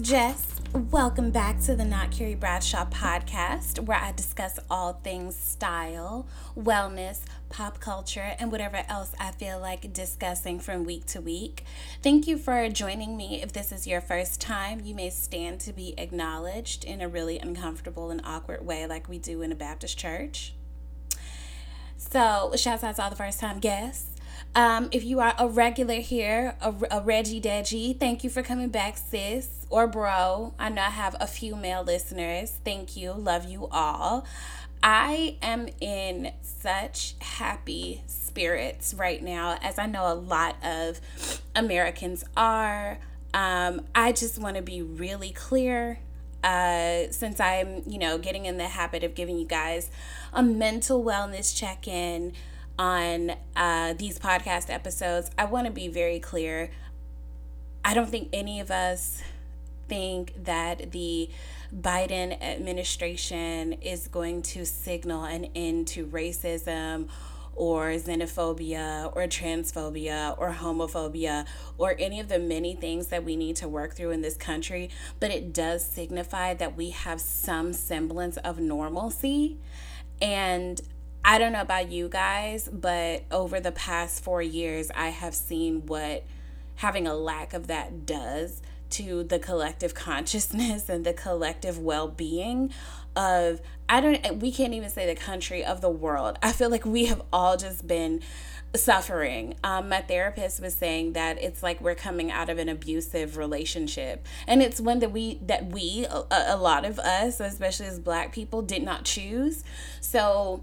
Jess. Welcome back to the Not Carrie Bradshaw podcast, where I discuss all things style, wellness, pop culture, and whatever else I feel like discussing from week to week. Thank you for joining me. If this is your first time, you may stand to be acknowledged in a really uncomfortable and awkward way, like we do in a Baptist church. So, shouts out to all the first time guests. Um, if you are a regular here, a, a Reggie Deji, thank you for coming back, sis or bro. I know I have a few male listeners. Thank you. Love you all. I am in such happy spirits right now, as I know a lot of Americans are. Um, I just want to be really clear uh, since I'm, you know, getting in the habit of giving you guys a mental wellness check in on uh, these podcast episodes, I want to be very clear. I don't think any of us think that the Biden administration is going to signal an end to racism or xenophobia or transphobia or homophobia or any of the many things that we need to work through in this country, but it does signify that we have some semblance of normalcy. And I don't know about you guys, but over the past four years, I have seen what having a lack of that does to the collective consciousness and the collective well-being of I don't we can't even say the country of the world. I feel like we have all just been suffering. Um, my therapist was saying that it's like we're coming out of an abusive relationship, and it's one that we that we a, a lot of us, especially as Black people, did not choose. So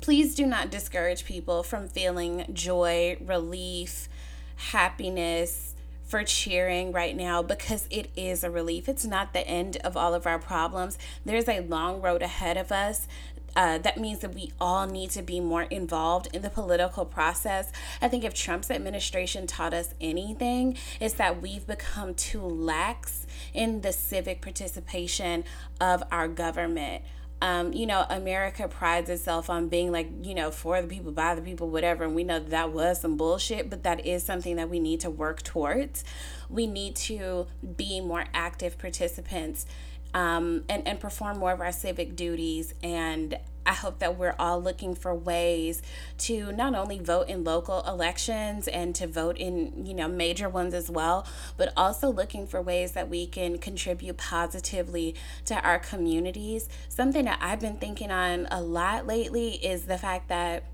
please do not discourage people from feeling joy, relief, happiness for cheering right now because it is a relief. It's not the end of all of our problems. There's a long road ahead of us. Uh, that means that we all need to be more involved in the political process. I think if Trump's administration taught us anything, it's that we've become too lax in the civic participation of our government um, you know, America prides itself on being like, you know, for the people, by the people, whatever. And we know that, that was some bullshit, but that is something that we need to work towards. We need to be more active participants um, and, and perform more of our civic duties and I hope that we're all looking for ways to not only vote in local elections and to vote in, you know, major ones as well, but also looking for ways that we can contribute positively to our communities. Something that I've been thinking on a lot lately is the fact that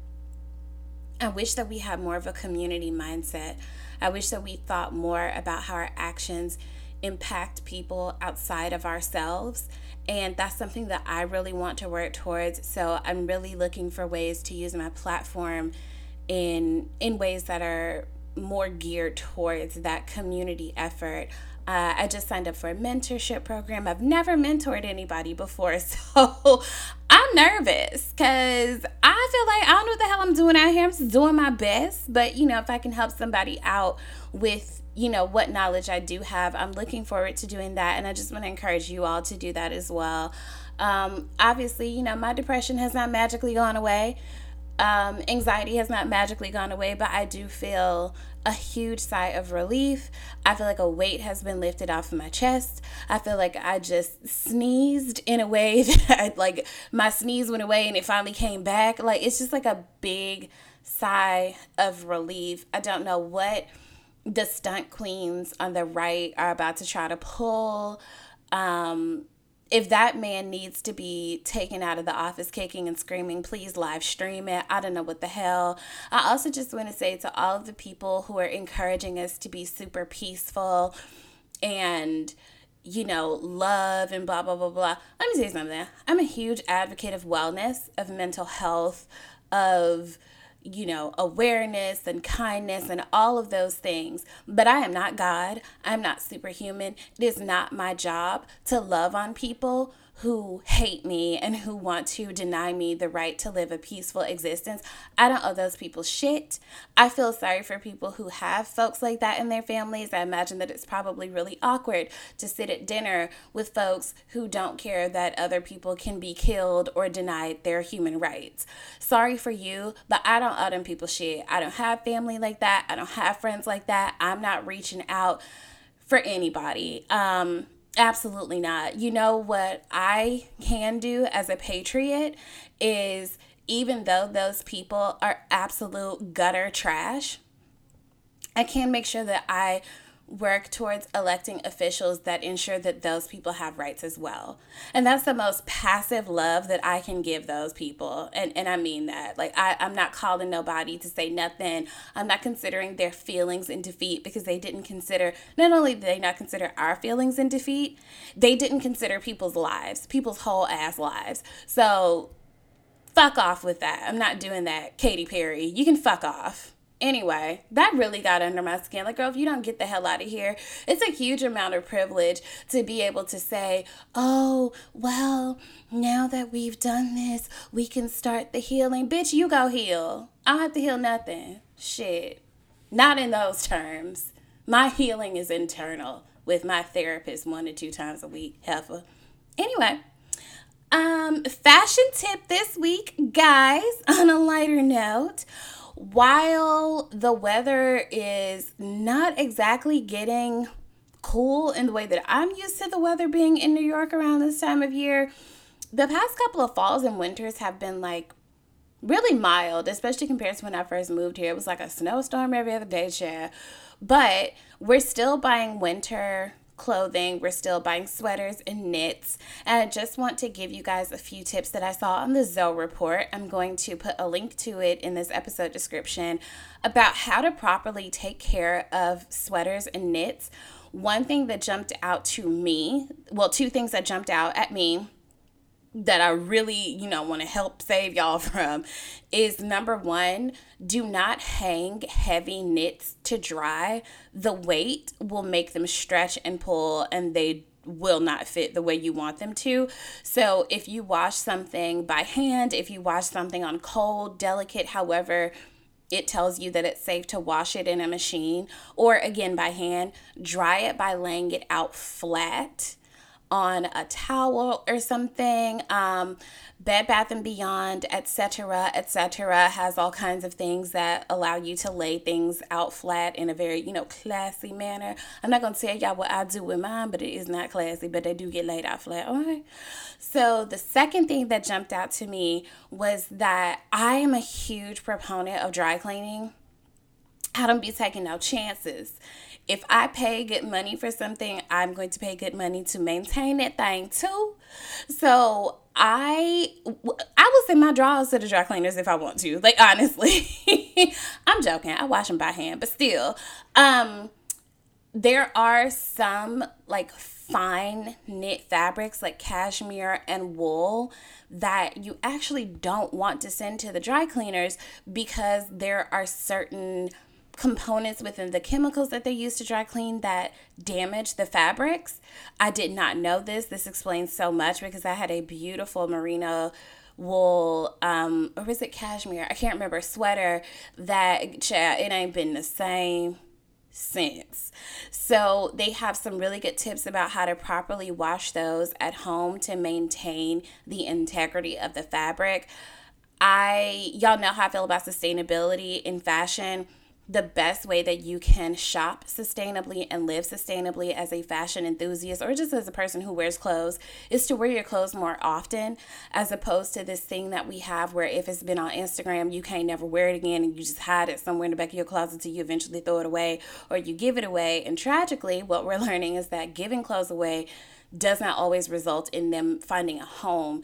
I wish that we had more of a community mindset. I wish that we thought more about how our actions impact people outside of ourselves and that's something that I really want to work towards. So I'm really looking for ways to use my platform in in ways that are more geared towards that community effort. Uh, I just signed up for a mentorship program. I've never mentored anybody before, so Nervous because I feel like I don't know what the hell I'm doing out here. I'm just doing my best, but you know, if I can help somebody out with you know what knowledge I do have. I'm looking forward to doing that, and I just want to encourage you all to do that as well. Um, obviously, you know my depression has not magically gone away. Um, anxiety has not magically gone away, but I do feel a huge sigh of relief. I feel like a weight has been lifted off of my chest. I feel like I just sneezed in a way that I, like my sneeze went away and it finally came back. Like it's just like a big sigh of relief. I don't know what the stunt queens on the right are about to try to pull. Um, if that man needs to be taken out of the office kicking and screaming, please live stream it. I don't know what the hell. I also just want to say to all of the people who are encouraging us to be super peaceful and you know, love and blah, blah, blah, blah. Let me say something. I'm a huge advocate of wellness, of mental health, of you know, awareness and kindness and all of those things. But I am not God. I'm not superhuman. It is not my job to love on people who hate me and who want to deny me the right to live a peaceful existence. I don't owe those people shit. I feel sorry for people who have folks like that in their families. I imagine that it's probably really awkward to sit at dinner with folks who don't care that other people can be killed or denied their human rights. Sorry for you, but I don't owe them people shit. I don't have family like that. I don't have friends like that. I'm not reaching out for anybody. Um, absolutely not. You know what I can do as a patriot is even though those people are absolute gutter trash, I can make sure that I work towards electing officials that ensure that those people have rights as well. And that's the most passive love that I can give those people. And and I mean that. Like I, I'm not calling nobody to say nothing. I'm not considering their feelings in defeat because they didn't consider not only did they not consider our feelings in defeat, they didn't consider people's lives, people's whole ass lives. So fuck off with that. I'm not doing that, Katy Perry. You can fuck off. Anyway, that really got under my skin. Like, girl, if you don't get the hell out of here, it's a huge amount of privilege to be able to say, oh, well, now that we've done this, we can start the healing. Bitch, you go heal. I don't have to heal nothing. Shit. Not in those terms. My healing is internal with my therapist one to two times a week, heifer. Anyway, um, fashion tip this week, guys, on a lighter note while the weather is not exactly getting cool in the way that I'm used to the weather being in New York around this time of year, the past couple of falls and winters have been like really mild, especially compared to when I first moved here. It was like a snowstorm every other day, chair. But we're still buying winter clothing. We're still buying sweaters and knits. And I just want to give you guys a few tips that I saw on the Zoe report. I'm going to put a link to it in this episode description about how to properly take care of sweaters and knits. One thing that jumped out to me, well, two things that jumped out at me that I really, you know, want to help save y'all from is number one, do not hang heavy knits to dry. The weight will make them stretch and pull, and they will not fit the way you want them to. So, if you wash something by hand, if you wash something on cold, delicate, however, it tells you that it's safe to wash it in a machine or again by hand, dry it by laying it out flat on a towel or something. Um, Bed Bath and Beyond, etc., etc., has all kinds of things that allow you to lay things out flat in a very, you know, classy manner. I'm not gonna tell y'all what I do with mine, but it is not classy, but they do get laid out flat. Okay. So the second thing that jumped out to me was that I am a huge proponent of dry cleaning. I don't be taking no chances if I pay good money for something, I'm going to pay good money to maintain that thing too. So I I will send my drawers to the dry cleaners if I want to. Like honestly, I'm joking. I wash them by hand, but still, um, there are some like fine knit fabrics like cashmere and wool that you actually don't want to send to the dry cleaners because there are certain components within the chemicals that they use to dry clean that damage the fabrics. I did not know this. This explains so much because I had a beautiful merino wool um or was it cashmere? I can't remember sweater that it ain't been the same since. So they have some really good tips about how to properly wash those at home to maintain the integrity of the fabric. I y'all know how I feel about sustainability in fashion the best way that you can shop sustainably and live sustainably as a fashion enthusiast or just as a person who wears clothes is to wear your clothes more often as opposed to this thing that we have where if it's been on Instagram you can't never wear it again and you just hide it somewhere in the back of your closet until you eventually throw it away or you give it away. And tragically what we're learning is that giving clothes away does not always result in them finding a home.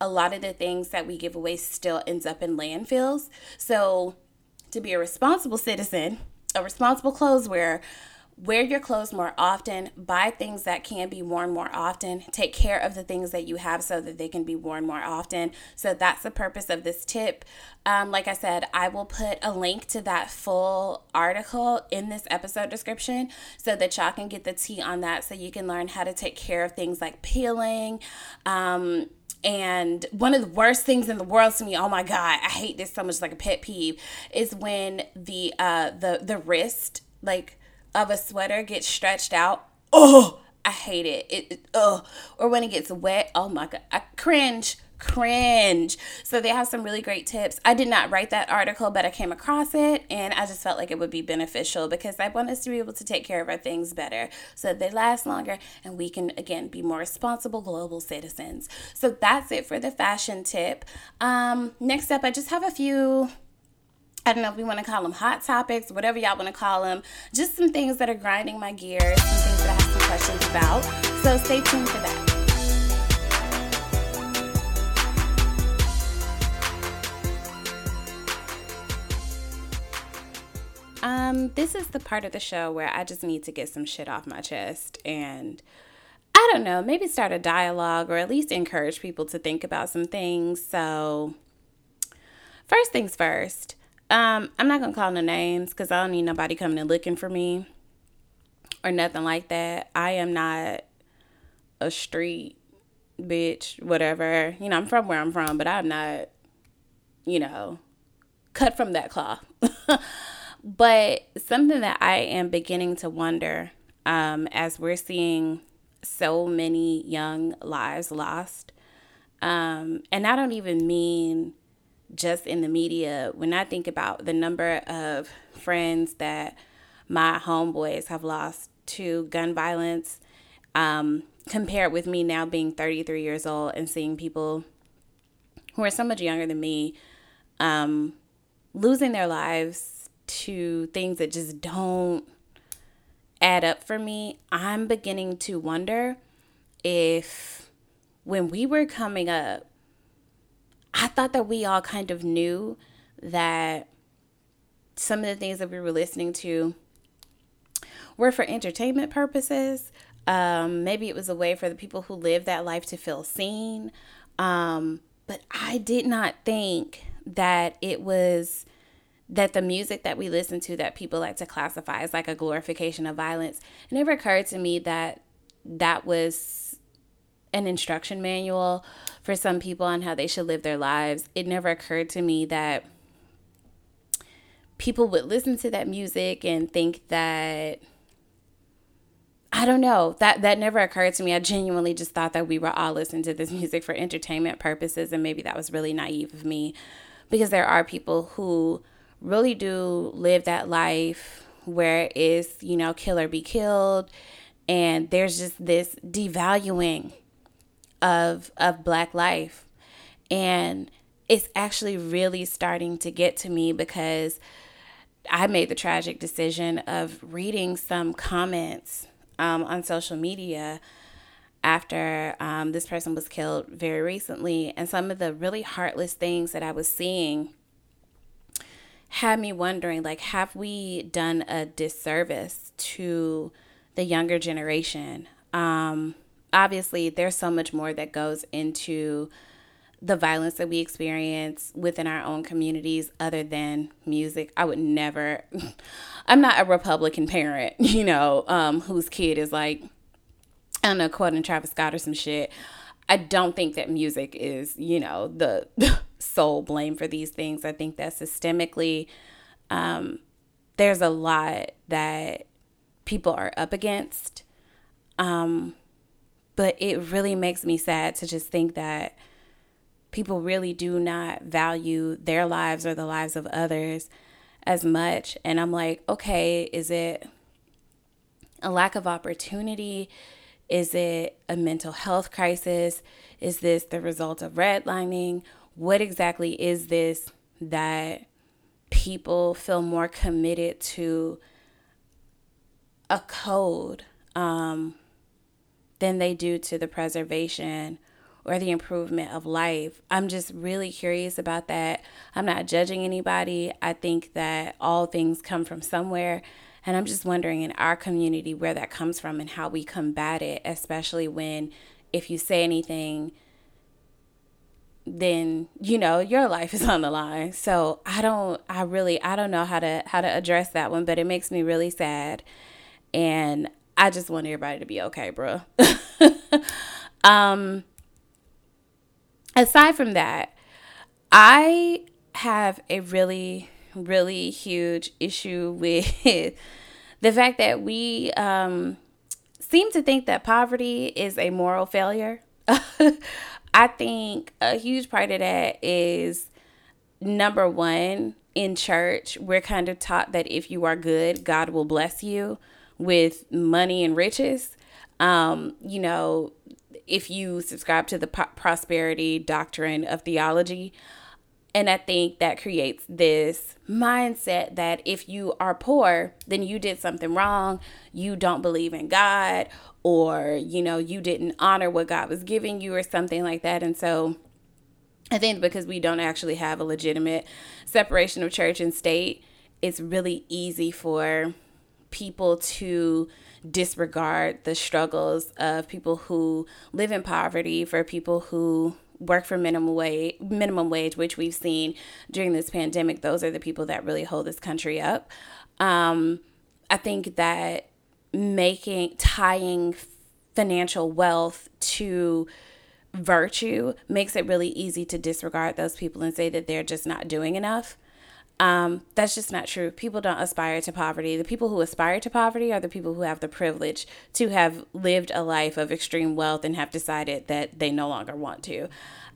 A lot of the things that we give away still ends up in landfills. So to be a responsible citizen, a responsible clothes wearer, wear your clothes more often, buy things that can be worn more often, take care of the things that you have so that they can be worn more often. So that's the purpose of this tip. Um, like I said, I will put a link to that full article in this episode description so that y'all can get the tea on that so you can learn how to take care of things like peeling. Um, and one of the worst things in the world to me, oh my god, I hate this so much like a pet peeve, is when the uh the the wrist like of a sweater gets stretched out. Oh, I hate it. It, it oh, or when it gets wet. Oh my god, I cringe cringe. So they have some really great tips. I did not write that article, but I came across it and I just felt like it would be beneficial because I want us to be able to take care of our things better so they last longer and we can, again, be more responsible global citizens. So that's it for the fashion tip. Um, next up, I just have a few I don't know if we want to call them hot topics, whatever y'all want to call them. Just some things that are grinding my gears, some things that I have some questions about. So stay tuned for that. Um, this is the part of the show where I just need to get some shit off my chest and I don't know, maybe start a dialogue or at least encourage people to think about some things. So, first things first, um, I'm not gonna call no names because I don't need nobody coming and looking for me or nothing like that. I am not a street bitch, whatever. You know, I'm from where I'm from, but I'm not, you know, cut from that cloth. But something that I am beginning to wonder um, as we're seeing so many young lives lost, um, and I don't even mean just in the media. When I think about the number of friends that my homeboys have lost to gun violence, um, compared with me now being 33 years old and seeing people who are so much younger than me um, losing their lives to things that just don't add up for me, I'm beginning to wonder if when we were coming up, I thought that we all kind of knew that some of the things that we were listening to were for entertainment purposes. Um, maybe it was a way for the people who live that life to feel seen. Um, but I did not think that it was that the music that we listen to that people like to classify as like a glorification of violence it never occurred to me that that was an instruction manual for some people on how they should live their lives it never occurred to me that people would listen to that music and think that I don't know. That that never occurred to me. I genuinely just thought that we were all listening to this music for entertainment purposes and maybe that was really naive of me because there are people who really do live that life where it's, you know, kill or be killed. And there's just this devaluing of of black life. And it's actually really starting to get to me because I made the tragic decision of reading some comments um, on social media after um, this person was killed very recently. And some of the really heartless things that I was seeing had me wondering like have we done a disservice to the younger generation? Um obviously there's so much more that goes into the violence that we experience within our own communities other than music. I would never i'm not a republican parent you know um whose kid is like i don't know quoting travis scott or some shit. I don't think that music is you know the sole blame for these things. I think that systemically, um, there's a lot that people are up against. Um, but it really makes me sad to just think that people really do not value their lives or the lives of others as much. And I'm like, okay, is it a lack of opportunity? Is it a mental health crisis? Is this the result of redlining? What exactly is this that people feel more committed to a code um, than they do to the preservation or the improvement of life. I'm just really curious about that. I'm not judging anybody. I think that all things come from somewhere. And I'm just wondering in our community where that comes from and how we combat it, especially when if you say anything then you know your life is on the line. So i don't i really i don't know how to how to address that one but it makes me really sad. And i just want everybody to be okay bro um aside from that i have a really really huge issue with the fact that we um seem to think that poverty is a moral failure I think a huge part of that is number one, in church, we're kind of taught that if you are good, God will bless you with money and riches. Um, you know, if you subscribe to the prosperity doctrine of theology, and I think that creates this mindset that if you are poor, then you did something wrong, you don't believe in God, or, you know, you didn't honor what God was giving you, or something like that. And so I think because we don't actually have a legitimate separation of church and state, it's really easy for people to disregard the struggles of people who live in poverty, for people who work for minimum wage, minimum wage, which we've seen during this pandemic. Those are the people that really hold this country up. Um, I think that making tying financial wealth to virtue makes it really easy to disregard those people and say that they're just not doing enough. Um, that's just not true. People don't aspire to poverty. The people who aspire to poverty are the people who have the privilege to have lived a life of extreme wealth and have decided that they no longer want to.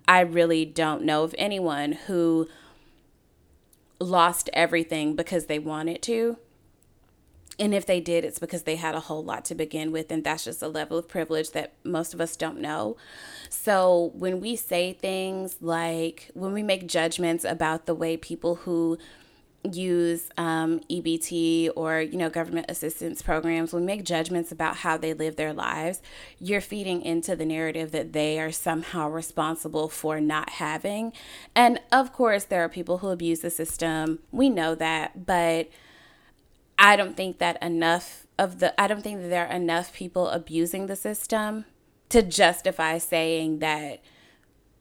I really don't know of anyone who lost everything because they wanted to. And if they did, it's because they had a whole lot to begin with. And that's just a level of privilege that most of us don't know. So when we say things like, when we make judgments about the way people who use um, EBT or you know government assistance programs, when we make judgments about how they live their lives, you're feeding into the narrative that they are somehow responsible for not having. And of course, there are people who abuse the system. We know that, but I don't think that enough of the I don't think that there are enough people abusing the system to justify saying that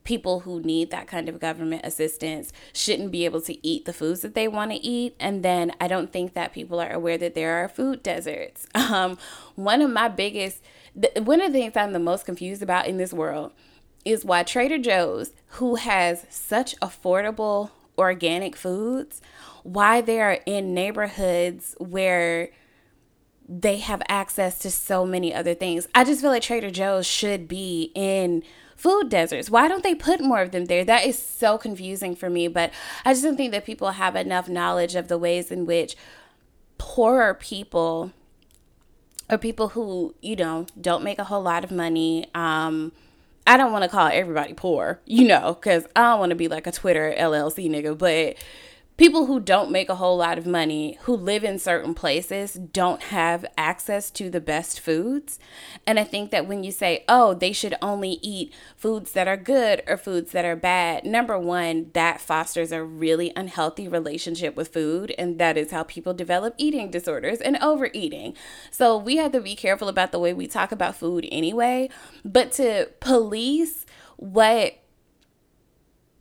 people who need that kind of government assistance shouldn't be able to eat the foods that they want to eat. And then I don't think that people are aware that there are food deserts. Um, one of my biggest, one of the things I'm the most confused about in this world is why Trader Joe's, who has such affordable organic foods, why they are in neighborhoods where they have access to so many other things. I just feel like Trader Joe's should be in food deserts. Why don't they put more of them there? That is so confusing for me, but I just don't think that people have enough knowledge of the ways in which poorer people or people who, you know, don't make a whole lot of money, um, I don't want to call everybody poor, you know, because I don't want to be like a Twitter LLC nigga, but people who don't make a whole lot of money, who live in certain places, don't have access to the best foods. And I think that when you say, oh, they should only eat foods that are good or foods that are bad, number one, that fosters a really unhealthy relationship with food. And that is how people develop eating disorders and overeating. So we have to be careful about the way we talk about food anyway. But to police what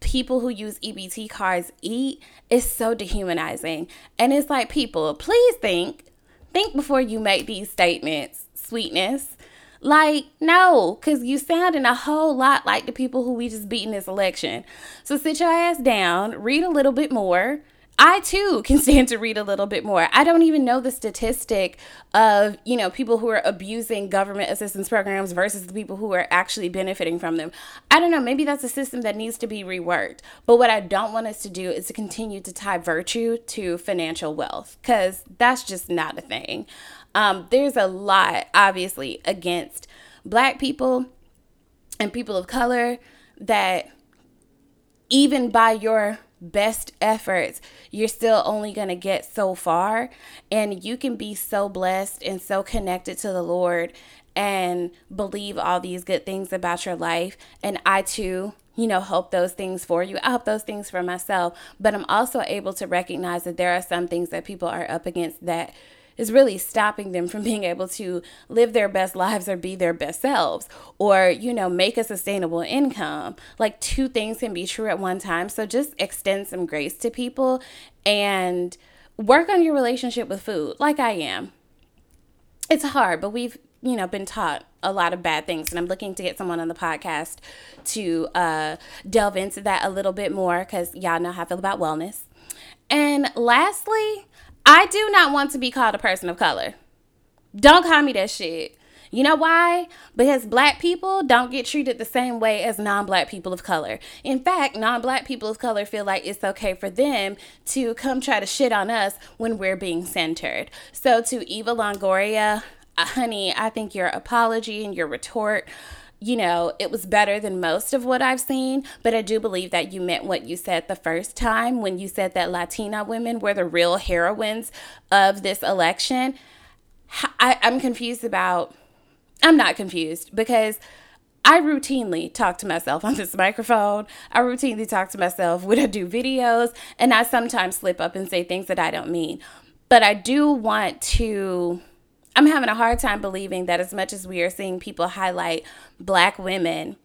people who use EBT cards eat is so dehumanizing. And it's like, people, please think, think before you make these statements, sweetness. Like, no, because you sounding a whole lot like the people who we just beat in this election. So sit your ass down, read a little bit more, I too can stand to read a little bit more. I don't even know the statistic of, you know, people who are abusing government assistance programs versus the people who are actually benefiting from them. I don't know, maybe that's a system that needs to be reworked. But what I don't want us to do is to continue to tie virtue to financial wealth cuz that's just not a thing. Um, there's a lot obviously against black people and people of color that even by your best efforts, you're still only going to get so far. And you can be so blessed and so connected to the Lord and believe all these good things about your life. And I too, you know, hope those things for you. I hope those things for myself. But I'm also able to recognize that there are some things that people are up against that is really stopping them from being able to live their best lives or be their best selves or, you know, make a sustainable income. Like two things can be true at one time. So just extend some grace to people and work on your relationship with food, like I am. It's hard, but we've, you know, been taught a lot of bad things. And I'm looking to get someone on the podcast to uh, delve into that a little bit more because y'all know how I feel about wellness. And lastly, I do not want to be called a person of color. Don't call me that shit. You know why? Because black people don't get treated the same way as non black people of color. In fact, non black people of color feel like it's okay for them to come try to shit on us when we're being centered. So, to Eva Longoria, uh, honey, I think your apology and your retort you know, it was better than most of what I've seen, but I do believe that you meant what you said the first time when you said that Latina women were the real heroines of this election. I, I'm confused about, I'm not confused because I routinely talk to myself on this microphone. I routinely talk to myself when I do videos, and I sometimes slip up and say things that I don't mean. But I do want to I'm having a hard time believing that as much as we are seeing people highlight black women,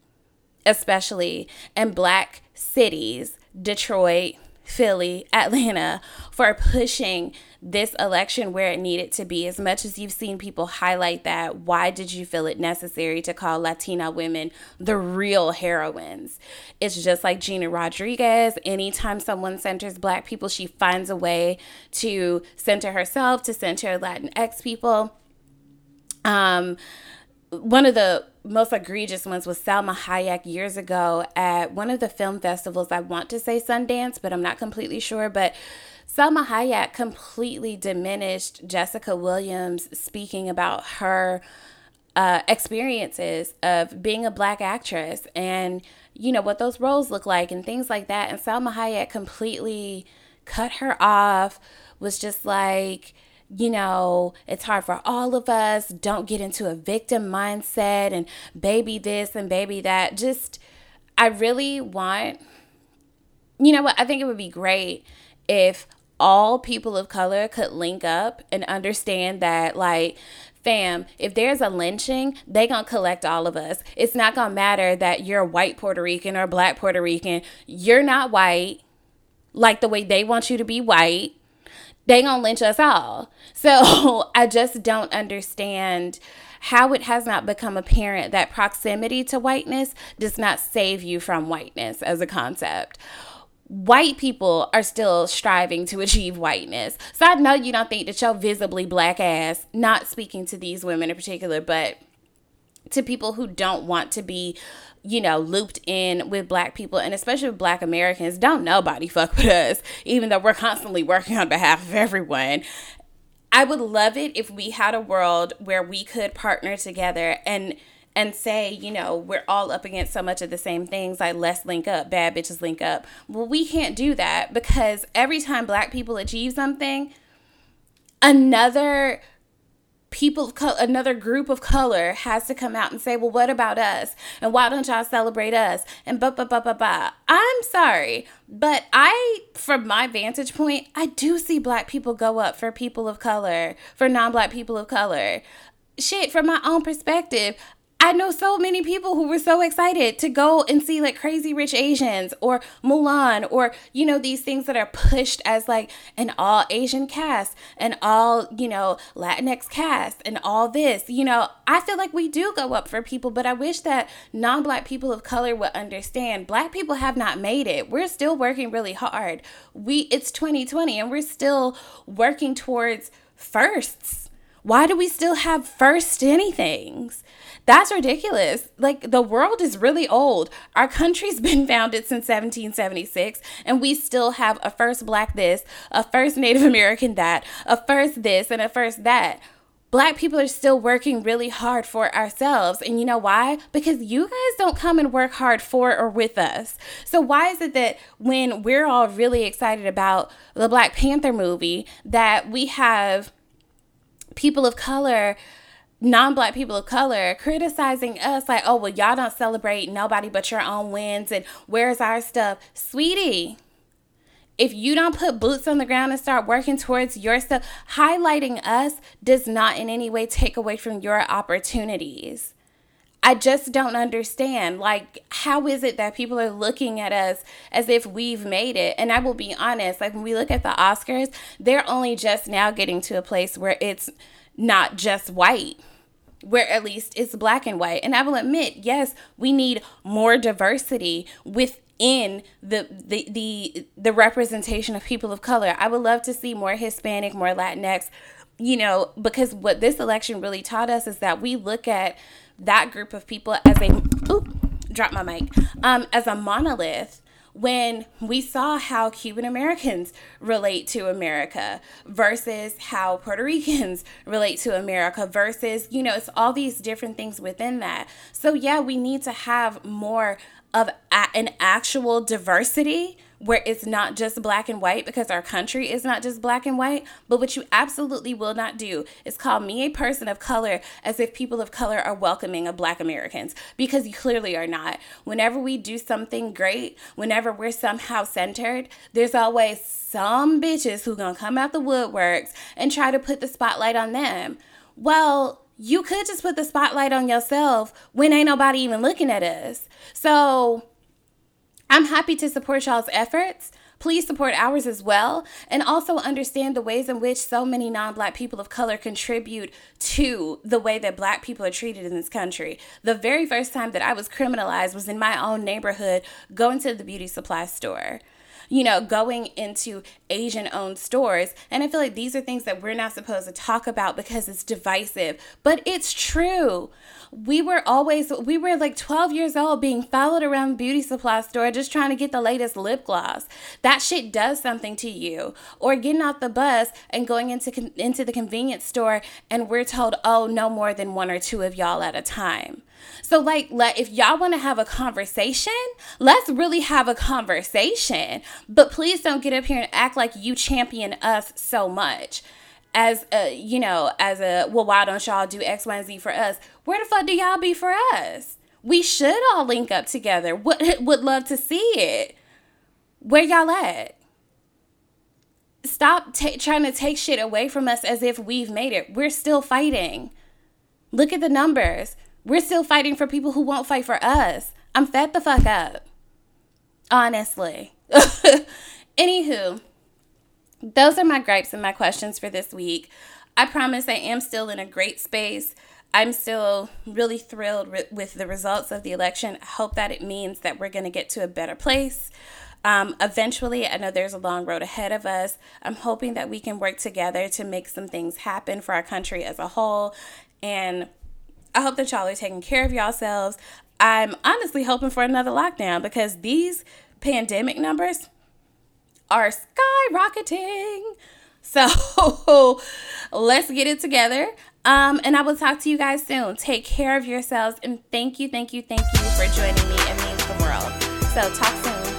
especially, in black cities, Detroit, Philly, Atlanta, for pushing this election where it needed to be. As much as you've seen people highlight that, why did you feel it necessary to call Latina women the real heroines? It's just like Gina Rodriguez. Anytime someone centers black people, she finds a way to center herself, to center Latinx people. Um, one of the most egregious ones was Salma Hayek years ago at one of the film festivals. I want to say Sundance, but I'm not completely sure. But Salma Hayek completely diminished Jessica Williams speaking about her uh, experiences of being a black actress and, you know, what those roles look like and things like that. And Salma Hayek completely cut her off, was just like, you know, it's hard for all of us. Don't get into a victim mindset and baby this and baby that. Just, I really want, you know what? I think it would be great if all people of color could link up and understand that, like, fam, if there's a lynching, they gonna collect all of us. It's not gonna matter that you're white Puerto Rican or black Puerto Rican. You're not white like the way they want you to be white they gonna lynch us all. So I just don't understand how it has not become apparent that proximity to whiteness does not save you from whiteness as a concept. White people are still striving to achieve whiteness. So I know you don't think that your visibly black ass, not speaking to these women in particular, but to people who don't want to be you know, looped in with black people and especially with black Americans, don't nobody fuck with us, even though we're constantly working on behalf of everyone. I would love it if we had a world where we could partner together and and say, you know, we're all up against so much of the same things, like let's link up, bad bitches link up. Well, we can't do that because every time black people achieve something, another people of color, another group of color has to come out and say, well, what about us? And why don't y'all celebrate us? And ba ba ba ba ba. I'm sorry, but I, from my vantage point, I do see black people go up for people of color, for non black people of color. Shit, from my own perspective, I know so many people who were so excited to go and see like Crazy Rich Asians or Mulan or, you know, these things that are pushed as like an all Asian cast and all, you know, Latinx cast and all this. You know, I feel like we do go up for people, but I wish that non black people of color would understand black people have not made it. We're still working really hard. We, it's 2020 and we're still working towards firsts. Why do we still have first anythings? That's ridiculous. Like the world is really old. Our country's been founded since 1776 and we still have a first black this, a first Native American that, a first this and a first that. Black people are still working really hard for ourselves. And you know why? Because you guys don't come and work hard for or with us. So, why is it that when we're all really excited about the Black Panther movie, that we have people of color non-black people of color criticizing us like oh well y'all don't celebrate nobody but your own wins and where's our stuff? Sweetie if you don't put boots on the ground and start working towards your stuff highlighting us does not in any way take away from your opportunities I just don't understand. Like, how is it that people are looking at us as if we've made it? And I will be honest, like, when we look at the Oscars, they're only just now getting to a place where it's not just white where at least it's black and white. And I will admit, yes, we need more diversity within the the the the representation of people of color. I would love to see more Hispanic, more Latinx, you know, because what this election really taught us is that we look at that group of people as a, oop, drop my mic, um, as a monolith when we saw how Cuban Americans relate to America versus how Puerto Ricans relate to America versus, you know, it's all these different things within that. So, yeah, we need to have more of an actual diversity where it's not just black and white because our country is not just black and white. But what you absolutely will not do is call me a person of color as if people of color are welcoming of black Americans because you clearly are not. Whenever we do something great, whenever we're somehow centered, there's always some bitches who gonna come out the woodworks and try to put the spotlight on them. Well, you could just put the spotlight on yourself when ain't nobody even looking at us. So I'm happy to support y'all's efforts. Please support ours as well, and also understand the ways in which so many non black people of color contribute to the way that black people are treated in this country. The very first time that I was criminalized was in my own neighborhood going to the beauty supply store you know, going into Asian owned stores. And I feel like these are things that we're not supposed to talk about because it's divisive, but it's true we were always we were like 12 years old being followed around beauty supply store just trying to get the latest lip gloss. That shit does something to you. Or getting off the bus and going into into the convenience store and we're told oh no more than one or two of y'all at a time. So, like, let, if y'all want to have a conversation, let's really have a conversation. But please don't get up here and act like you champion us so much as a, you know, as a, well, why don't y'all do X, Y, and Z for us? Where the fuck do y'all be for us? We should all link up together. Would, would love to see it. Where y'all at? Stop t- trying to take shit away from us as if we've made it. We're still fighting. Look at the numbers. We're still fighting for people who won't fight for us. I'm fed the fuck up. Honestly. Anywho, those are my gripes and my questions for this week. I promise I am still in a great space. I'm still really thrilled with the results of the election. I hope that it means that we're going to get to a better place. Um, eventually, I know there's a long road ahead of us. I'm hoping that we can work together to make some things happen for our country as a whole. And I hope that y'all are taking care of yourselves. I'm honestly hoping for another lockdown because these pandemic numbers, are skyrocketing. So let's get it together. Um, and I will talk to you guys soon. Take care of yourselves and thank you, thank you, thank you for joining me. It means the world. So talk soon.